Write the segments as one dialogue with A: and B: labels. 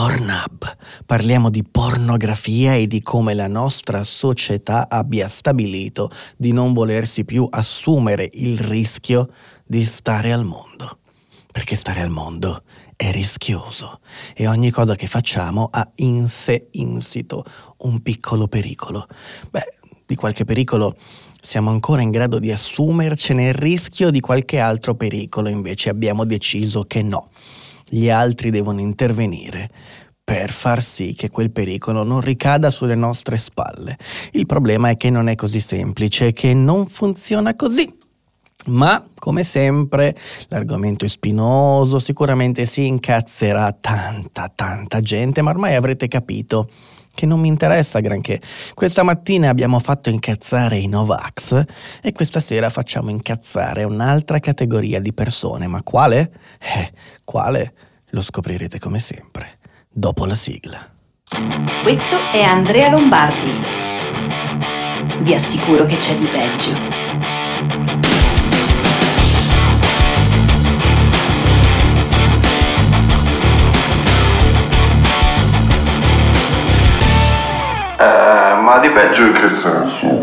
A: Pornhub. Parliamo di pornografia e di come la nostra società abbia stabilito di non volersi più assumere il rischio di stare al mondo. Perché stare al mondo è rischioso e ogni cosa che facciamo ha in sé insito un piccolo pericolo. Beh, di qualche pericolo siamo ancora in grado di assumercene il rischio di qualche altro pericolo, invece abbiamo deciso che no. Gli altri devono intervenire per far sì che quel pericolo non ricada sulle nostre spalle. Il problema è che non è così semplice, che non funziona così. Ma, come sempre, l'argomento è spinoso, sicuramente si incazzerà tanta, tanta gente, ma ormai avrete capito che non mi interessa granché. Questa mattina abbiamo fatto incazzare i Novax e questa sera facciamo incazzare un'altra categoria di persone. Ma quale? Eh, quale? Lo scoprirete come sempre, dopo la sigla.
B: Questo è Andrea Lombardi. Vi assicuro che c'è di peggio.
C: Ma di peggio in che senso?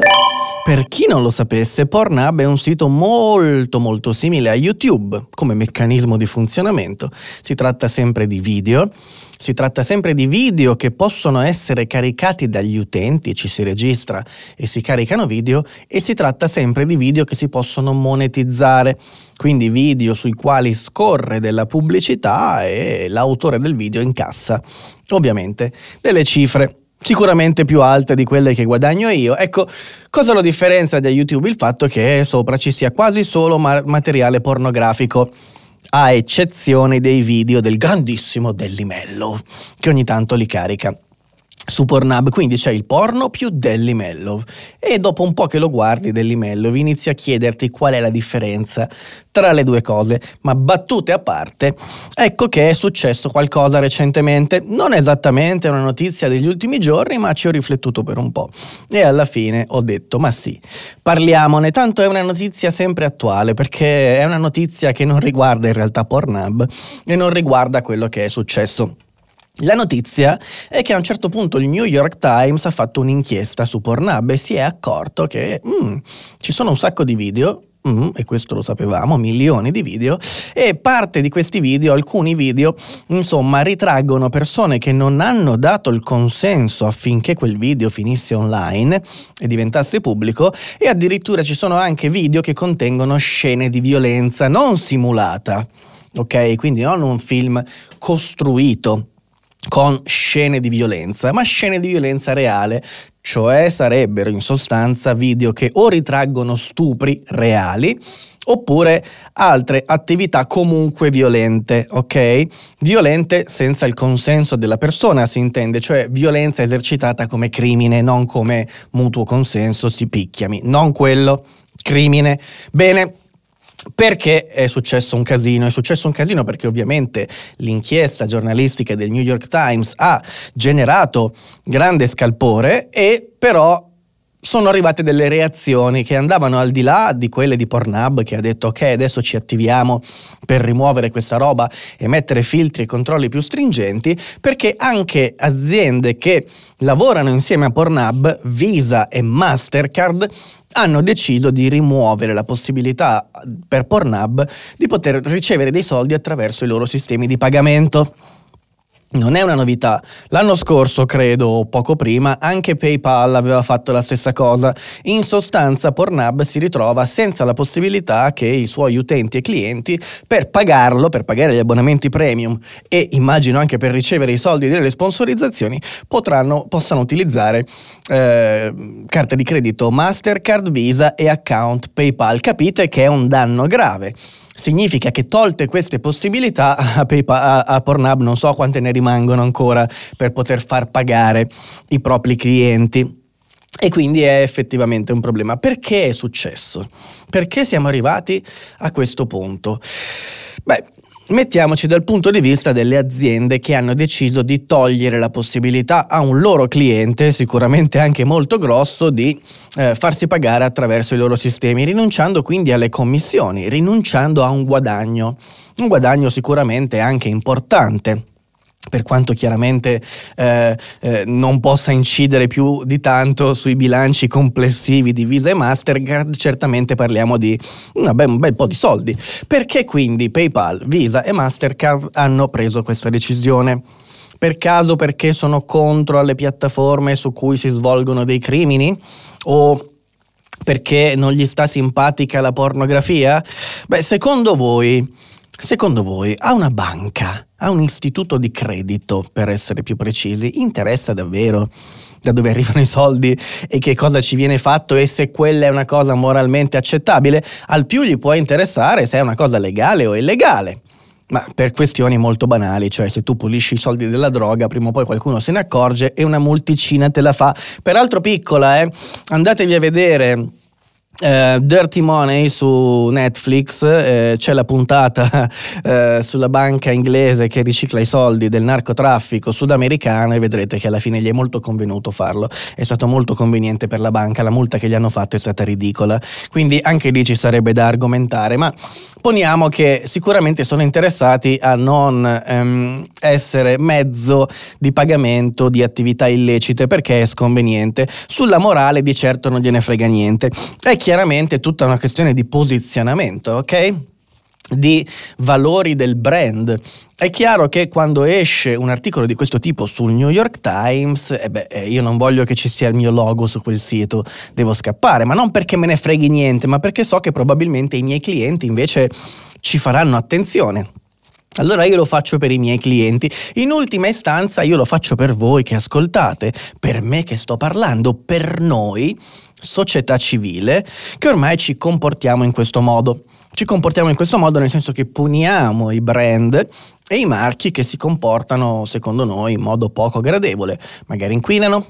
A: Per chi non lo sapesse, Pornhub è un sito molto molto simile a YouTube come meccanismo di funzionamento. Si tratta sempre di video, si tratta sempre di video che possono essere caricati dagli utenti, ci si registra e si caricano video e si tratta sempre di video che si possono monetizzare, quindi video sui quali scorre della pubblicità e l'autore del video incassa ovviamente delle cifre sicuramente più alte di quelle che guadagno io. Ecco, cosa lo differenzia da YouTube? Il fatto che sopra ci sia quasi solo ma- materiale pornografico. A eccezione dei video del grandissimo Dellimello, che ogni tanto li carica su Pornhub, quindi c'è il porno più Delly Mellov. E dopo un po' che lo guardi Delly Mellov inizi a chiederti qual è la differenza tra le due cose, ma battute a parte, ecco che è successo qualcosa recentemente, non esattamente una notizia degli ultimi giorni, ma ci ho riflettuto per un po' e alla fine ho detto ma sì, parliamone, tanto è una notizia sempre attuale perché è una notizia che non riguarda in realtà Pornhub e non riguarda quello che è successo la notizia è che a un certo punto il New York Times ha fatto un'inchiesta su Pornhub e si è accorto che mm, ci sono un sacco di video Mm, e questo lo sapevamo, milioni di video, e parte di questi video, alcuni video, insomma, ritraggono persone che non hanno dato il consenso affinché quel video finisse online e diventasse pubblico, e addirittura ci sono anche video che contengono scene di violenza non simulata, ok? Quindi non un film costruito con scene di violenza, ma scene di violenza reale, cioè sarebbero in sostanza video che o ritraggono stupri reali oppure altre attività comunque violente, ok? Violente senza il consenso della persona, si intende, cioè violenza esercitata come crimine, non come mutuo consenso, si picchiami, non quello, crimine. Bene, perché è successo un casino? È successo un casino perché ovviamente l'inchiesta giornalistica del New York Times ha generato grande scalpore e però sono arrivate delle reazioni che andavano al di là di quelle di Pornhub che ha detto ok adesso ci attiviamo per rimuovere questa roba e mettere filtri e controlli più stringenti perché anche aziende che lavorano insieme a Pornhub, Visa e Mastercard hanno deciso di rimuovere la possibilità per Pornhub di poter ricevere dei soldi attraverso i loro sistemi di pagamento. Non è una novità. L'anno scorso, credo, o poco prima, anche PayPal aveva fatto la stessa cosa. In sostanza, Pornhub si ritrova senza la possibilità che i suoi utenti e clienti, per pagarlo, per pagare gli abbonamenti premium e immagino anche per ricevere i soldi delle sponsorizzazioni, potranno, possano utilizzare eh, carte di credito Mastercard, Visa e account PayPal. Capite che è un danno grave significa che tolte queste possibilità a, PayPal, a, a Pornhub non so quante ne rimangono ancora per poter far pagare i propri clienti. E quindi è effettivamente un problema. Perché è successo? Perché siamo arrivati a questo punto? Beh, Mettiamoci dal punto di vista delle aziende che hanno deciso di togliere la possibilità a un loro cliente, sicuramente anche molto grosso, di eh, farsi pagare attraverso i loro sistemi, rinunciando quindi alle commissioni, rinunciando a un guadagno, un guadagno sicuramente anche importante per quanto chiaramente eh, eh, non possa incidere più di tanto sui bilanci complessivi di Visa e Mastercard, certamente parliamo di beh, un bel po' di soldi. Perché quindi PayPal, Visa e Mastercard hanno preso questa decisione? Per caso perché sono contro alle piattaforme su cui si svolgono dei crimini? O perché non gli sta simpatica la pornografia? Beh, secondo voi, secondo voi, a una banca a un istituto di credito, per essere più precisi, interessa davvero da dove arrivano i soldi e che cosa ci viene fatto e se quella è una cosa moralmente accettabile, al più gli può interessare se è una cosa legale o illegale. Ma per questioni molto banali, cioè se tu pulisci i soldi della droga, prima o poi qualcuno se ne accorge e una multicina te la fa. Peraltro piccola, eh? Andatevi a vedere Uh, Dirty Money su Netflix uh, c'è la puntata uh, sulla banca inglese che ricicla i soldi del narcotraffico sudamericano e vedrete che alla fine gli è molto convenuto farlo. È stato molto conveniente per la banca la multa che gli hanno fatto è stata ridicola. Quindi anche lì ci sarebbe da argomentare ma poniamo che sicuramente sono interessati a non um, essere mezzo di pagamento di attività illecite perché è sconveniente. Sulla morale di certo non gliene frega niente. È chiaramente tutta una questione di posizionamento, ok? di valori del brand. È chiaro che quando esce un articolo di questo tipo sul New York Times, eh beh, eh, io non voglio che ci sia il mio logo su quel sito, devo scappare, ma non perché me ne freghi niente, ma perché so che probabilmente i miei clienti invece ci faranno attenzione. Allora io lo faccio per i miei clienti, in ultima istanza io lo faccio per voi che ascoltate, per me che sto parlando, per noi società civile che ormai ci comportiamo in questo modo. Ci comportiamo in questo modo nel senso che puniamo i brand e i marchi che si comportano, secondo noi, in modo poco gradevole. Magari inquinano,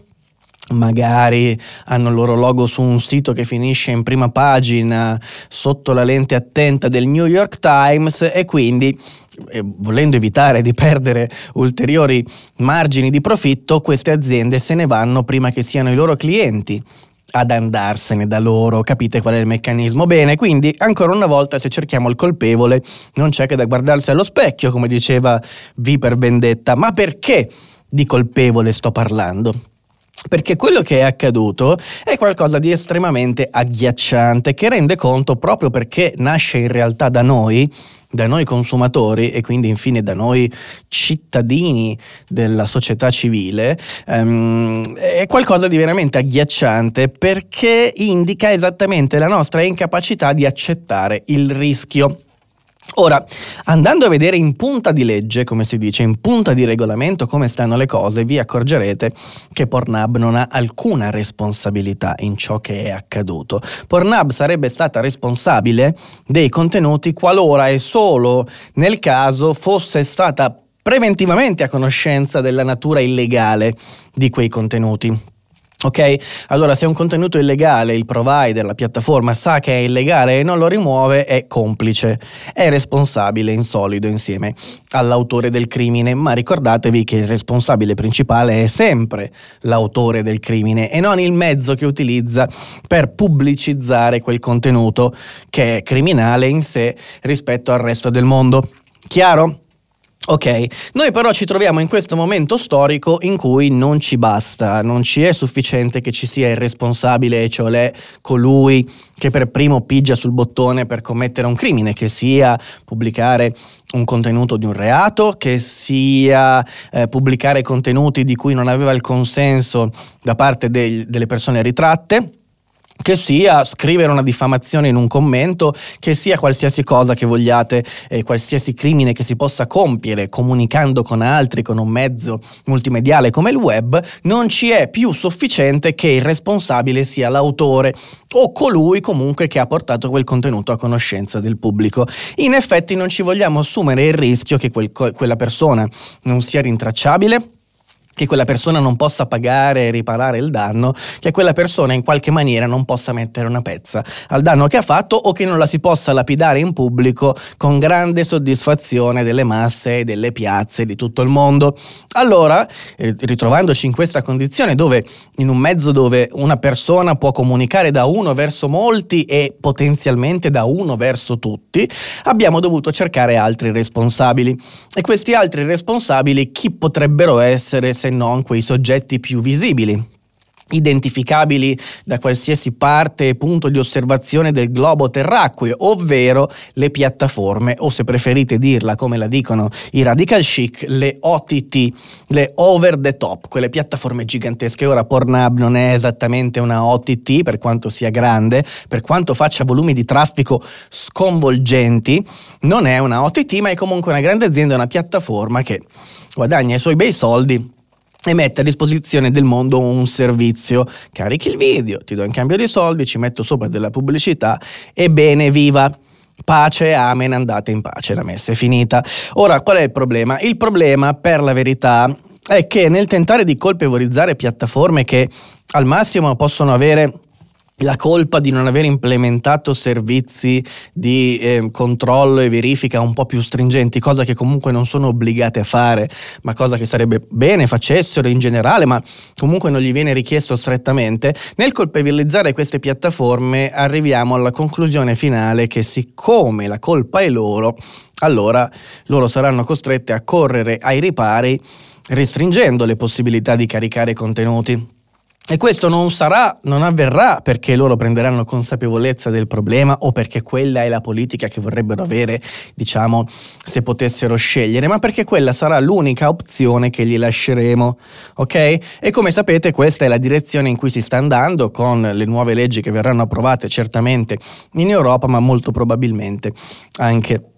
A: magari hanno il loro logo su un sito che finisce in prima pagina sotto la lente attenta del New York Times e quindi volendo evitare di perdere ulteriori margini di profitto, queste aziende se ne vanno prima che siano i loro clienti ad andarsene da loro, capite qual è il meccanismo? Bene, quindi ancora una volta se cerchiamo il colpevole non c'è che da guardarsi allo specchio, come diceva V per vendetta, ma perché di colpevole sto parlando? Perché quello che è accaduto è qualcosa di estremamente agghiacciante che rende conto proprio perché nasce in realtà da noi da noi consumatori e quindi infine da noi cittadini della società civile, um, è qualcosa di veramente agghiacciante perché indica esattamente la nostra incapacità di accettare il rischio. Ora, andando a vedere in punta di legge, come si dice, in punta di regolamento come stanno le cose, vi accorgerete che Pornhub non ha alcuna responsabilità in ciò che è accaduto. Pornhub sarebbe stata responsabile dei contenuti qualora e solo nel caso fosse stata preventivamente a conoscenza della natura illegale di quei contenuti. Ok? Allora, se un contenuto è illegale, il provider, la piattaforma sa che è illegale e non lo rimuove, è complice, è responsabile in solido insieme all'autore del crimine, ma ricordatevi che il responsabile principale è sempre l'autore del crimine e non il mezzo che utilizza per pubblicizzare quel contenuto che è criminale in sé rispetto al resto del mondo. Chiaro? Ok, noi però ci troviamo in questo momento storico in cui non ci basta, non ci è sufficiente che ci sia il responsabile, cioè colui che per primo pigia sul bottone per commettere un crimine, che sia pubblicare un contenuto di un reato, che sia eh, pubblicare contenuti di cui non aveva il consenso da parte dei, delle persone ritratte che sia scrivere una diffamazione in un commento, che sia qualsiasi cosa che vogliate, eh, qualsiasi crimine che si possa compiere comunicando con altri con un mezzo multimediale come il web, non ci è più sufficiente che il responsabile sia l'autore o colui comunque che ha portato quel contenuto a conoscenza del pubblico. In effetti non ci vogliamo assumere il rischio che quel, quella persona non sia rintracciabile che quella persona non possa pagare e riparare il danno, che quella persona in qualche maniera non possa mettere una pezza al danno che ha fatto o che non la si possa lapidare in pubblico con grande soddisfazione delle masse e delle piazze di tutto il mondo. Allora, eh, ritrovandoci in questa condizione dove in un mezzo dove una persona può comunicare da uno verso molti e potenzialmente da uno verso tutti, abbiamo dovuto cercare altri responsabili. E questi altri responsabili chi potrebbero essere se non quei soggetti più visibili identificabili da qualsiasi parte e punto di osservazione del globo terracqueo, ovvero le piattaforme, o se preferite dirla come la dicono i radical chic, le OTT, le over the top, quelle piattaforme gigantesche. Ora Pornhub non è esattamente una OTT per quanto sia grande, per quanto faccia volumi di traffico sconvolgenti, non è una OTT, ma è comunque una grande azienda, una piattaforma che guadagna i suoi bei soldi e mette a disposizione del mondo un servizio. Carichi il video, ti do in cambio dei soldi, ci metto sopra della pubblicità e bene, viva! Pace, amen, andate in pace, la messa è finita. Ora, qual è il problema? Il problema, per la verità, è che nel tentare di colpevolizzare piattaforme che al massimo possono avere la colpa di non aver implementato servizi di eh, controllo e verifica un po' più stringenti, cosa che comunque non sono obbligate a fare, ma cosa che sarebbe bene facessero in generale, ma comunque non gli viene richiesto strettamente, nel colpevolizzare queste piattaforme arriviamo alla conclusione finale che siccome la colpa è loro, allora loro saranno costrette a correre ai ripari restringendo le possibilità di caricare contenuti. E questo non sarà, non avverrà perché loro prenderanno consapevolezza del problema o perché quella è la politica che vorrebbero avere, diciamo, se potessero scegliere, ma perché quella sarà l'unica opzione che gli lasceremo, ok? E come sapete questa è la direzione in cui si sta andando con le nuove leggi che verranno approvate certamente in Europa, ma molto probabilmente anche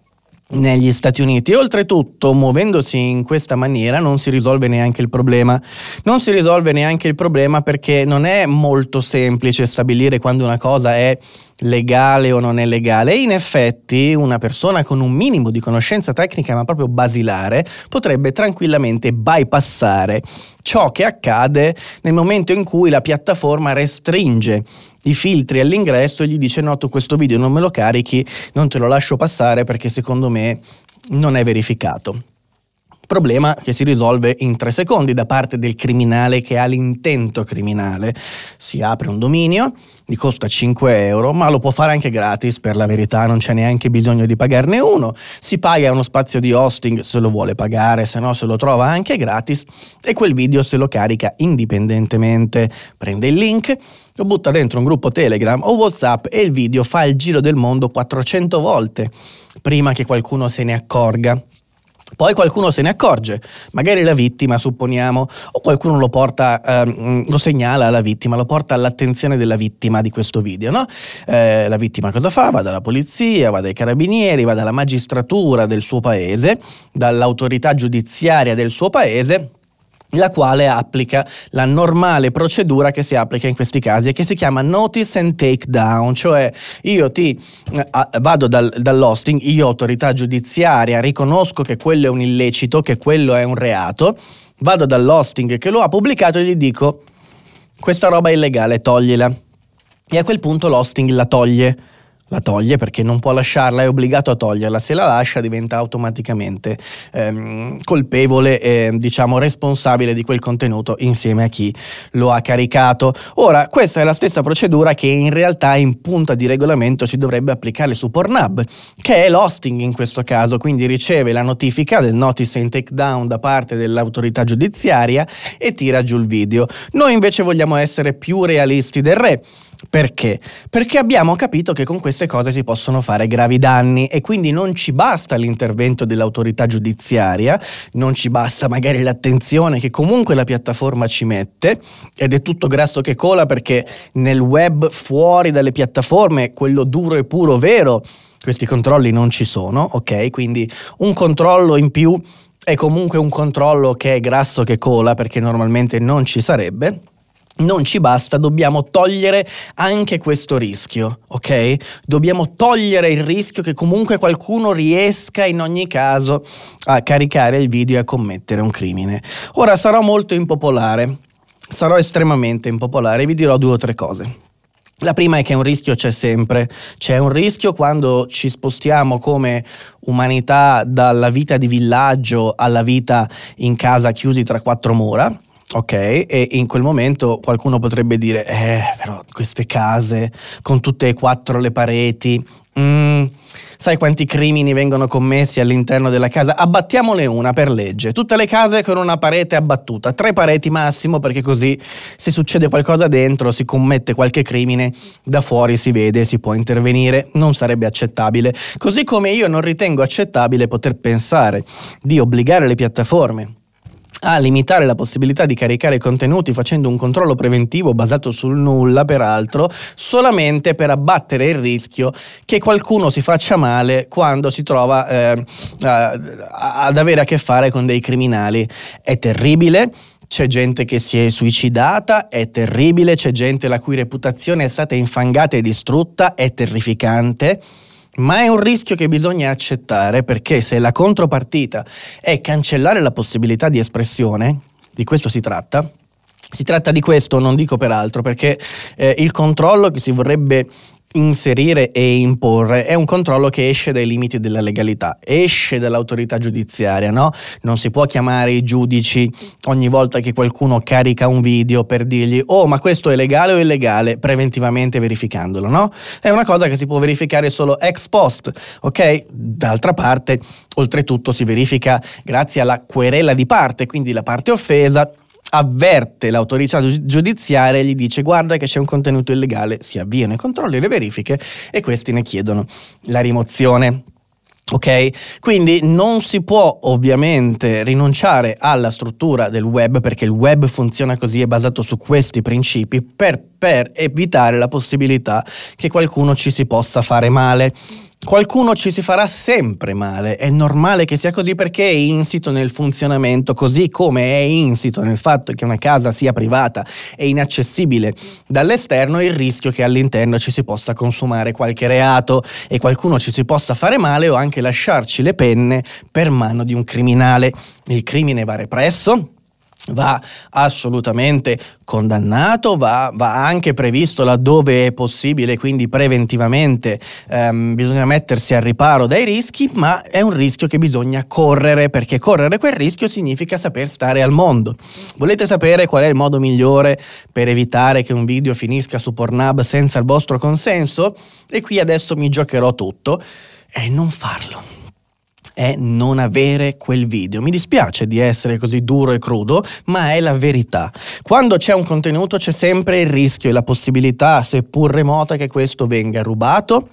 A: negli Stati Uniti. Oltretutto, muovendosi in questa maniera, non si risolve neanche il problema. Non si risolve neanche il problema perché non è molto semplice stabilire quando una cosa è legale o non è legale. E in effetti, una persona con un minimo di conoscenza tecnica, ma proprio basilare, potrebbe tranquillamente bypassare ciò che accade nel momento in cui la piattaforma restringe i filtri all'ingresso e gli dice no tu questo video non me lo carichi, non te lo lascio passare perché secondo me non è verificato. Problema che si risolve in tre secondi da parte del criminale che ha l'intento criminale. Si apre un dominio, gli costa 5 euro, ma lo può fare anche gratis, per la verità non c'è neanche bisogno di pagarne uno. Si paga uno spazio di hosting se lo vuole pagare, se no se lo trova anche gratis e quel video se lo carica indipendentemente. Prende il link, lo butta dentro un gruppo Telegram o WhatsApp e il video fa il giro del mondo 400 volte prima che qualcuno se ne accorga. Poi qualcuno se ne accorge, magari la vittima, supponiamo, o qualcuno lo porta, ehm, lo segnala alla vittima, lo porta all'attenzione della vittima di questo video, no? eh, la vittima cosa fa? Va dalla polizia, va dai carabinieri, va dalla magistratura del suo paese, dall'autorità giudiziaria del suo paese la quale applica la normale procedura che si applica in questi casi e che si chiama notice and take down, cioè io ti eh, vado dal, dall'hosting, io autorità giudiziaria riconosco che quello è un illecito, che quello è un reato, vado dall'hosting che lo ha pubblicato e gli dico questa roba è illegale, toglila. E a quel punto l'hosting la toglie la toglie perché non può lasciarla, è obbligato a toglierla, se la lascia diventa automaticamente ehm, colpevole e diciamo responsabile di quel contenuto insieme a chi lo ha caricato. Ora, questa è la stessa procedura che in realtà in punta di regolamento si dovrebbe applicare su Pornhub, che è l'hosting in questo caso, quindi riceve la notifica del notice and takedown da parte dell'autorità giudiziaria e tira giù il video. Noi invece vogliamo essere più realisti del re perché? Perché abbiamo capito che con queste cose si possono fare gravi danni e quindi non ci basta l'intervento dell'autorità giudiziaria, non ci basta magari l'attenzione che comunque la piattaforma ci mette ed è tutto grasso che cola perché nel web fuori dalle piattaforme, quello duro e puro vero, questi controlli non ci sono, ok? Quindi un controllo in più è comunque un controllo che è grasso che cola perché normalmente non ci sarebbe non ci basta, dobbiamo togliere anche questo rischio, ok? Dobbiamo togliere il rischio che comunque qualcuno riesca in ogni caso a caricare il video e a commettere un crimine. Ora sarò molto impopolare, sarò estremamente impopolare e vi dirò due o tre cose. La prima è che un rischio c'è sempre, c'è un rischio quando ci spostiamo come umanità dalla vita di villaggio alla vita in casa chiusi tra quattro mura, Ok, e in quel momento qualcuno potrebbe dire, eh, però queste case con tutte e quattro le pareti, mm, sai quanti crimini vengono commessi all'interno della casa? Abbattiamole una per legge, tutte le case con una parete abbattuta, tre pareti massimo perché così se succede qualcosa dentro, si commette qualche crimine, da fuori si vede, si può intervenire, non sarebbe accettabile. Così come io non ritengo accettabile poter pensare di obbligare le piattaforme a limitare la possibilità di caricare contenuti facendo un controllo preventivo basato sul nulla, peraltro, solamente per abbattere il rischio che qualcuno si faccia male quando si trova eh, ad avere a che fare con dei criminali. È terribile. C'è gente che si è suicidata, è terribile, c'è gente la cui reputazione è stata infangata e distrutta, è terrificante ma è un rischio che bisogna accettare perché se la contropartita è cancellare la possibilità di espressione, di questo si tratta, si tratta di questo, non dico per altro, perché eh, il controllo che si vorrebbe inserire e imporre è un controllo che esce dai limiti della legalità, esce dall'autorità giudiziaria, no? Non si può chiamare i giudici ogni volta che qualcuno carica un video per dirgli "Oh, ma questo è legale o illegale?" preventivamente verificandolo, no? È una cosa che si può verificare solo ex post, ok? D'altra parte, oltretutto si verifica grazie alla querela di parte, quindi la parte offesa avverte l'autorità giudiziaria e gli dice guarda che c'è un contenuto illegale, si avviano i controlli, le verifiche e questi ne chiedono la rimozione. Ok? Quindi non si può ovviamente rinunciare alla struttura del web perché il web funziona così, è basato su questi principi per, per evitare la possibilità che qualcuno ci si possa fare male. Qualcuno ci si farà sempre male, è normale che sia così perché è insito nel funzionamento, così come è insito nel fatto che una casa sia privata e inaccessibile dall'esterno il rischio che all'interno ci si possa consumare qualche reato e qualcuno ci si possa fare male o anche lasciarci le penne per mano di un criminale. Il crimine va represso, va assolutamente condannato, va, va, anche previsto laddove è possibile, quindi preventivamente ehm, bisogna mettersi al riparo dai rischi, ma è un rischio che bisogna correre, perché correre quel rischio significa saper stare al mondo. Volete sapere qual è il modo migliore per evitare che un video finisca su Pornhub senza il vostro consenso? E qui adesso mi giocherò tutto, è non farlo è non avere quel video. Mi dispiace di essere così duro e crudo, ma è la verità. Quando c'è un contenuto c'è sempre il rischio e la possibilità, seppur remota, che questo venga rubato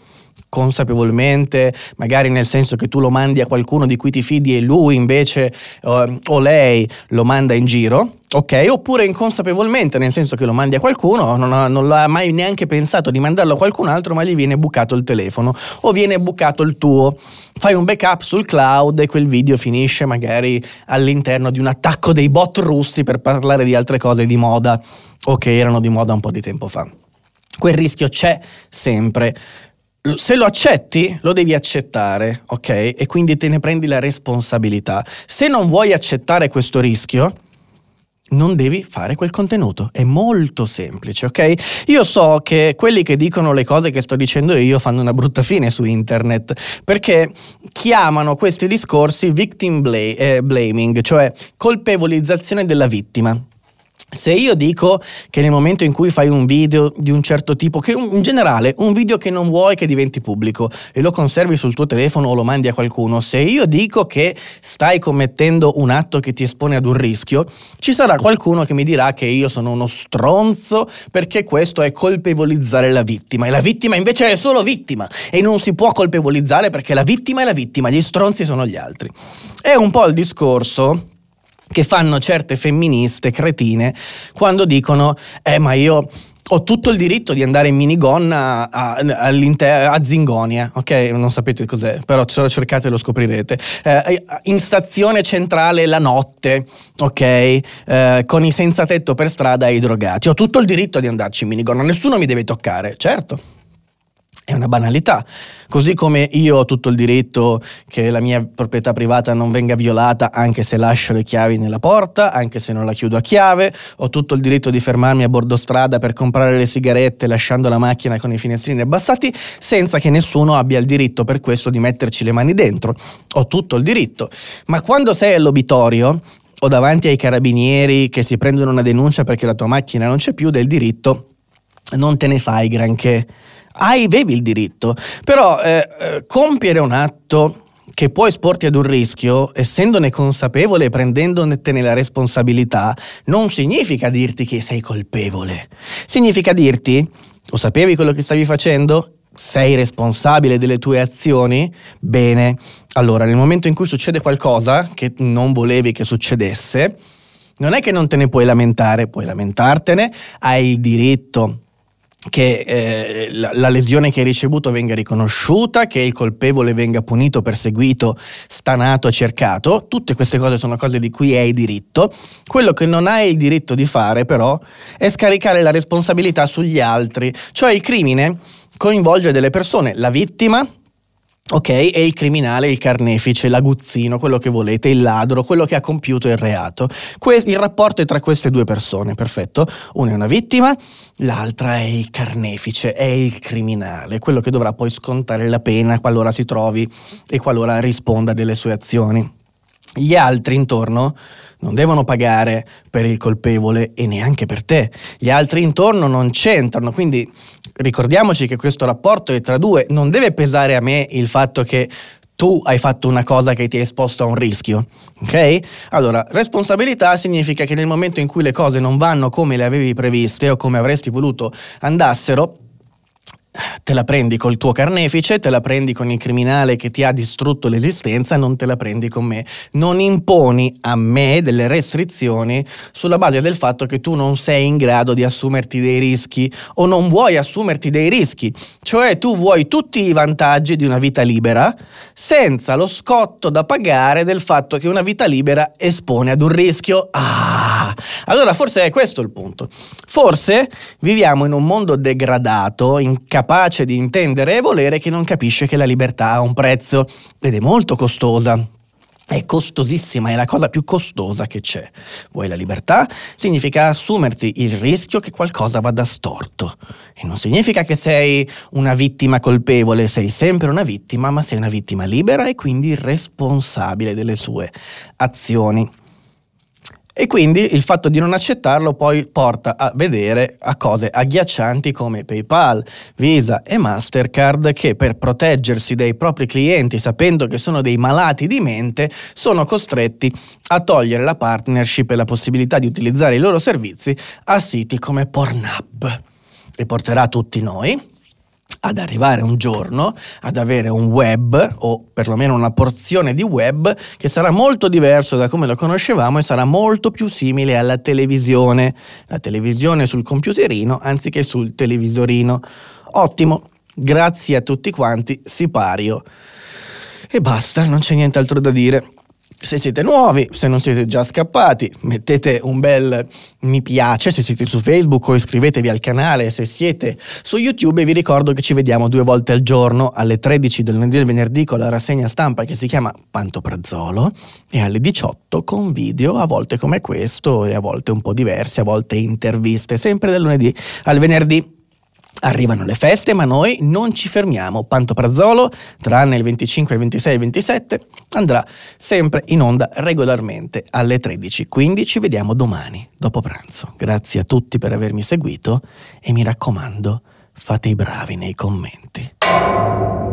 A: consapevolmente, magari nel senso che tu lo mandi a qualcuno di cui ti fidi e lui invece uh, o lei lo manda in giro, ok? Oppure inconsapevolmente, nel senso che lo mandi a qualcuno, non, ha, non l'ha mai neanche pensato di mandarlo a qualcun altro, ma gli viene bucato il telefono o viene bucato il tuo. Fai un backup sul cloud e quel video finisce magari all'interno di un attacco dei bot russi per parlare di altre cose di moda o che erano di moda un po' di tempo fa. Quel rischio c'è sempre se lo accetti, lo devi accettare, ok? E quindi te ne prendi la responsabilità. Se non vuoi accettare questo rischio, non devi fare quel contenuto. È molto semplice, ok? Io so che quelli che dicono le cose che sto dicendo io fanno una brutta fine su internet perché chiamano questi discorsi victim eh, blaming, cioè colpevolizzazione della vittima. Se io dico che nel momento in cui fai un video di un certo tipo, che in generale un video che non vuoi che diventi pubblico e lo conservi sul tuo telefono o lo mandi a qualcuno, se io dico che stai commettendo un atto che ti espone ad un rischio, ci sarà qualcuno che mi dirà che io sono uno stronzo perché questo è colpevolizzare la vittima e la vittima invece è solo vittima e non si può colpevolizzare perché la vittima è la vittima, gli stronzi sono gli altri. È un po' il discorso che fanno certe femministe cretine quando dicono eh ma io ho tutto il diritto di andare in minigonna a, a, Zingonia, ok? Non sapete cos'è, però se lo cercate lo scoprirete. Eh, in stazione centrale la notte, ok? Eh, con i senza tetto per strada e i drogati. Ho tutto il diritto di andarci in minigonna, nessuno mi deve toccare, certo. È una banalità. Così come io ho tutto il diritto che la mia proprietà privata non venga violata anche se lascio le chiavi nella porta, anche se non la chiudo a chiave, ho tutto il diritto di fermarmi a bordo strada per comprare le sigarette lasciando la macchina con i finestrini abbassati senza che nessuno abbia il diritto per questo di metterci le mani dentro. Ho tutto il diritto. Ma quando sei all'obitorio o davanti ai carabinieri che si prendono una denuncia perché la tua macchina non c'è più del diritto, non te ne fai granché hai, avevi il diritto, però eh, eh, compiere un atto che può esporti ad un rischio, essendone consapevole e prendendone la responsabilità, non significa dirti che sei colpevole. Significa dirti, lo sapevi quello che stavi facendo? Sei responsabile delle tue azioni? Bene, allora nel momento in cui succede qualcosa che non volevi che succedesse, non è che non te ne puoi lamentare, puoi lamentartene, hai il diritto che eh, la, la, lesione che hai ricevuto venga riconosciuta, che il colpevole venga punito, perseguito, stanato, cercato. Tutte queste cose sono cose di cui hai diritto. Quello che non hai il diritto di fare, però, è scaricare la responsabilità sugli altri. Cioè il crimine coinvolge delle persone, la vittima, Ok, e il criminale, il carnefice, l'aguzzino, quello che volete, il ladro, quello che ha compiuto il reato. Que- il rapporto è tra queste due persone, perfetto. Una è una vittima, l'altra è il carnefice, è il criminale, quello che dovrà poi scontare la pena qualora si trovi e qualora risponda delle sue azioni. Gli altri intorno non devono pagare per il colpevole e neanche per te. Gli altri intorno non c'entrano, quindi ricordiamoci che questo rapporto è tra due, non deve pesare a me il fatto che tu hai fatto una cosa che ti ha esposto a un rischio. Ok? Allora, responsabilità significa che nel momento in cui le cose non vanno come le avevi previste o come avresti voluto andassero, te la prendi col tuo carnefice, te la prendi con il criminale che ti ha distrutto l'esistenza, non te la prendi con me. Non imponi a me delle restrizioni sulla base del fatto che tu non sei in grado di assumerti dei rischi o non vuoi assumerti dei rischi. Cioè tu vuoi tutti i vantaggi di una vita libera senza lo scotto da pagare del fatto che una vita libera espone ad un rischio. Allora forse è questo il punto. Forse viviamo in un mondo degradato, incapace di intendere e volere, che non capisce che la libertà ha un prezzo ed è molto costosa. È costosissima, è la cosa più costosa che c'è. Vuoi la libertà? Significa assumerti il rischio che qualcosa vada storto. E non significa che sei una vittima colpevole, sei sempre una vittima, ma sei una vittima libera e quindi responsabile delle sue azioni. E quindi il fatto di non accettarlo poi porta a vedere a cose agghiaccianti come PayPal, Visa e Mastercard che per proteggersi dai propri clienti sapendo che sono dei malati di mente sono costretti a togliere la partnership e la possibilità di utilizzare i loro servizi a siti come Pornhub. Riporterà tutti noi ad arrivare un giorno ad avere un web o perlomeno una porzione di web che sarà molto diverso da come lo conoscevamo e sarà molto più simile alla televisione, la televisione sul computerino anziché sul televisorino. Ottimo, grazie a tutti quanti, sipario. E basta, non c'è nient'altro da dire. Se siete nuovi, se non siete già scappati, mettete un bel mi piace se siete su Facebook o iscrivetevi al canale se siete su YouTube e vi ricordo che ci vediamo due volte al giorno alle 13 del lunedì e del venerdì con la rassegna stampa che si chiama Pantoprazzolo e alle 18 con video a volte come questo e a volte un po' diversi, a volte interviste, sempre dal lunedì al venerdì. Arrivano le feste, ma noi non ci fermiamo. Pantoprazzolo, tranne il 25, il 26 e il 27, andrà sempre in onda regolarmente alle 13. Quindi ci vediamo domani, dopo pranzo. Grazie a tutti per avermi seguito e mi raccomando, fate i bravi nei commenti.